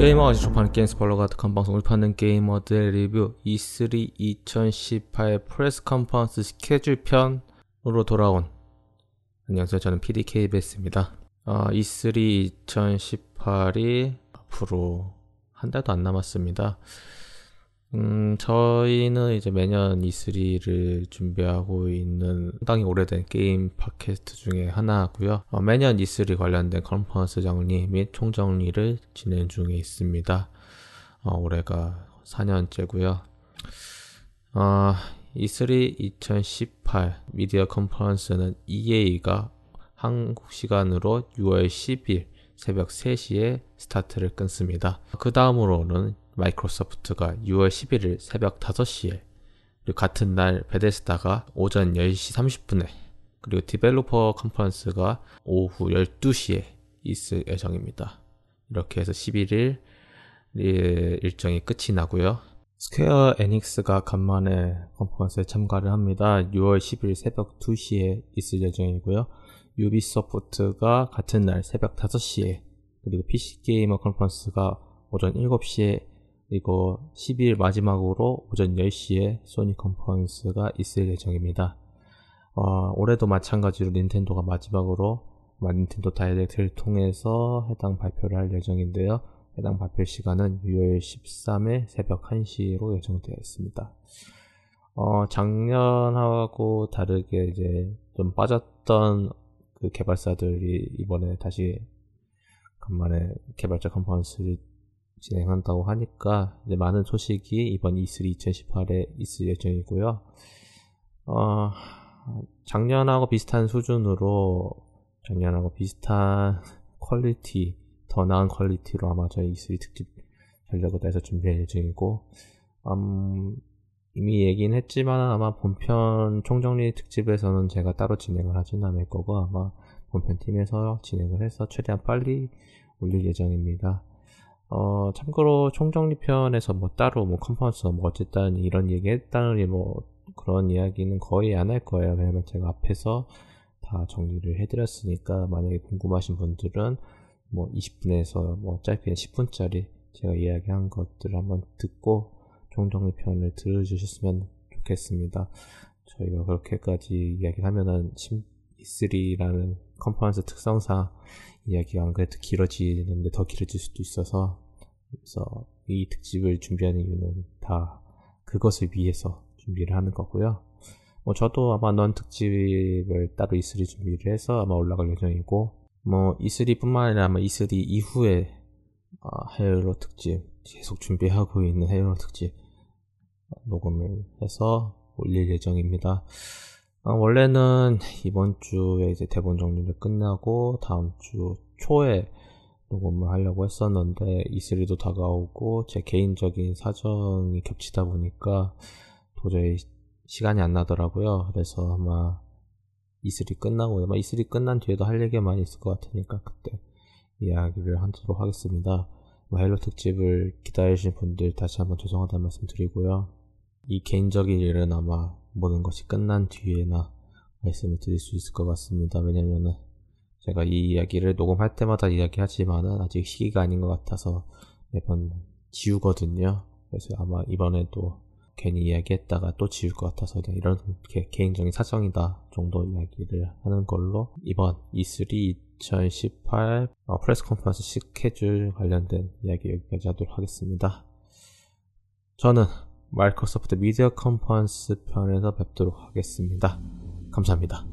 게이머가 접하는 게임 스포일러 같은 방송을 파는 게이머들 리뷰 E3 2018 press conference 스케줄 편으로 돌아온. 안녕하세요. 저는 PDKBS입니다. 어, E3 2018이 앞으로 한 달도 안 남았습니다 음, 저희는 이제 매년 E3를 준비하고 있는 상당히 오래된 게임 팟캐스트 중에 하나고요. 어, 매년 E3 관련된 컨퍼런스 정리 및 총정리를 진행 중에 있습니다. 어, 올해가 4년째고요. 어, E3 2018 media conference는 EA가 한국 시간으로 6월 10일 새벽 3시에 스타트를 끊습니다. 그 다음으로는 마이크로소프트가 6월 11일 새벽 5시에 그리고 같은 날 베데스다가 오전 10시 30분에 그리고 developer conference가 오후 12시에 있을 예정입니다. 이렇게 해서 11일 일정이 끝이 나고요. 스퀘어 에닉스가 간만에 컨퍼런스에 참가를 합니다. 6월 10일 새벽 2시에 있을 예정이고요. 유비소프트가 같은 날 새벽 5시에 그리고 PC게이머 컨퍼런스가 오전 7시에 그리고 12일 마지막으로 오전 10시에 소니 컨퍼런스가 있을 예정입니다. 어, 올해도 마찬가지로 닌텐도가 마지막으로 닌텐도 다이렉트를 통해서 해당 발표를 할 예정인데요. 해당 발표 시간은 6월 13일 새벽 1시로 예정되어 있습니다. 어, 작년하고 다르게 이제 좀 빠졌던 그 개발사들이 이번에 다시 간만에 개발자 컨퍼런스를 진행한다고 하니까 이제 많은 소식이 이번 E3 2018에 있을 예정이고요. 어, 작년하고 비슷한 수준으로 작년하고 비슷한 quality, 더 나은 quality로 아마 저희 E3 특집 전력을 다해서 준비할 예정이고 음, 이미 얘기는 했지만 아마 본편 총정리 특집에서는 제가 따로 진행을 하진 않을 거고 아마 본편 팀에서 진행을 해서 최대한 빨리 올릴 예정입니다. 어, 참고로 총정리편에서 뭐 따로 뭐 컨퍼런스 뭐 어쨌든 이런 얘기 했다느니 뭐 그런 이야기는 거의 안 할 거예요. 왜냐면 제가 앞에서 다 정리를 해드렸으니까 만약에 궁금하신 분들은 뭐 20분에서 뭐 짧게 10분짜리 제가 이야기한 것들을 한번 듣고 총정리편을 들어주셨으면 좋겠습니다. 저희가 그렇게까지 이야기를 하면은 E3라는 컨퍼런스 특성상 이야기가 안 그래도 길어지는데 더 길어질 수도 있어서 그래서 이 특집을 준비하는 이유는 다 그것을 위해서 준비를 하는 거고요. 뭐 저도 아마 넌 특집을 따로 E3 준비를 해서 아마 올라갈 예정이고 뭐 E3뿐만 아니라 아마 E3 이후에 어, 헤일로 특집 계속 준비하고 있는 헤일로 특집 녹음을 해서 올릴 예정입니다. 어, 원래는 이번 주에 이제 대본 정리를 끝나고 다음 주 초에 녹음을 하려고 했었는데 E3도 다가오고 제 개인적인 사정이 겹치다 보니까 도저히 시간이 안 나더라고요. 그래서 아마 E3 끝나고 아마 E3 끝난 뒤에도 할 얘기가 많이 있을 것 같으니까 그때 이야기를 하도록 하겠습니다. 헤일로 특집을 기다리신 분들 다시 한번 죄송하다는 말씀 드리고요. 이 개인적인 일은 아마 모든 것이 끝난 뒤에나 말씀을 드릴 수 있을 것 같습니다. 왜냐면은 제가 이 이야기를 녹음할 때마다 이야기하지만은 아직 시기가 아닌 것 같아서 매번 지우거든요. 그래서 아마 이번에도 괜히 이야기했다가 또 지울 것 같아서 그냥 이런 개인적인 사정이다 정도 이야기를 하는 걸로 이번 E3 2018 어, press conference 스케줄 관련된 이야기 여기까지 하도록 하겠습니다. 저는 마이크로소프트 media conference 편에서 뵙도록 하겠습니다. 감사합니다.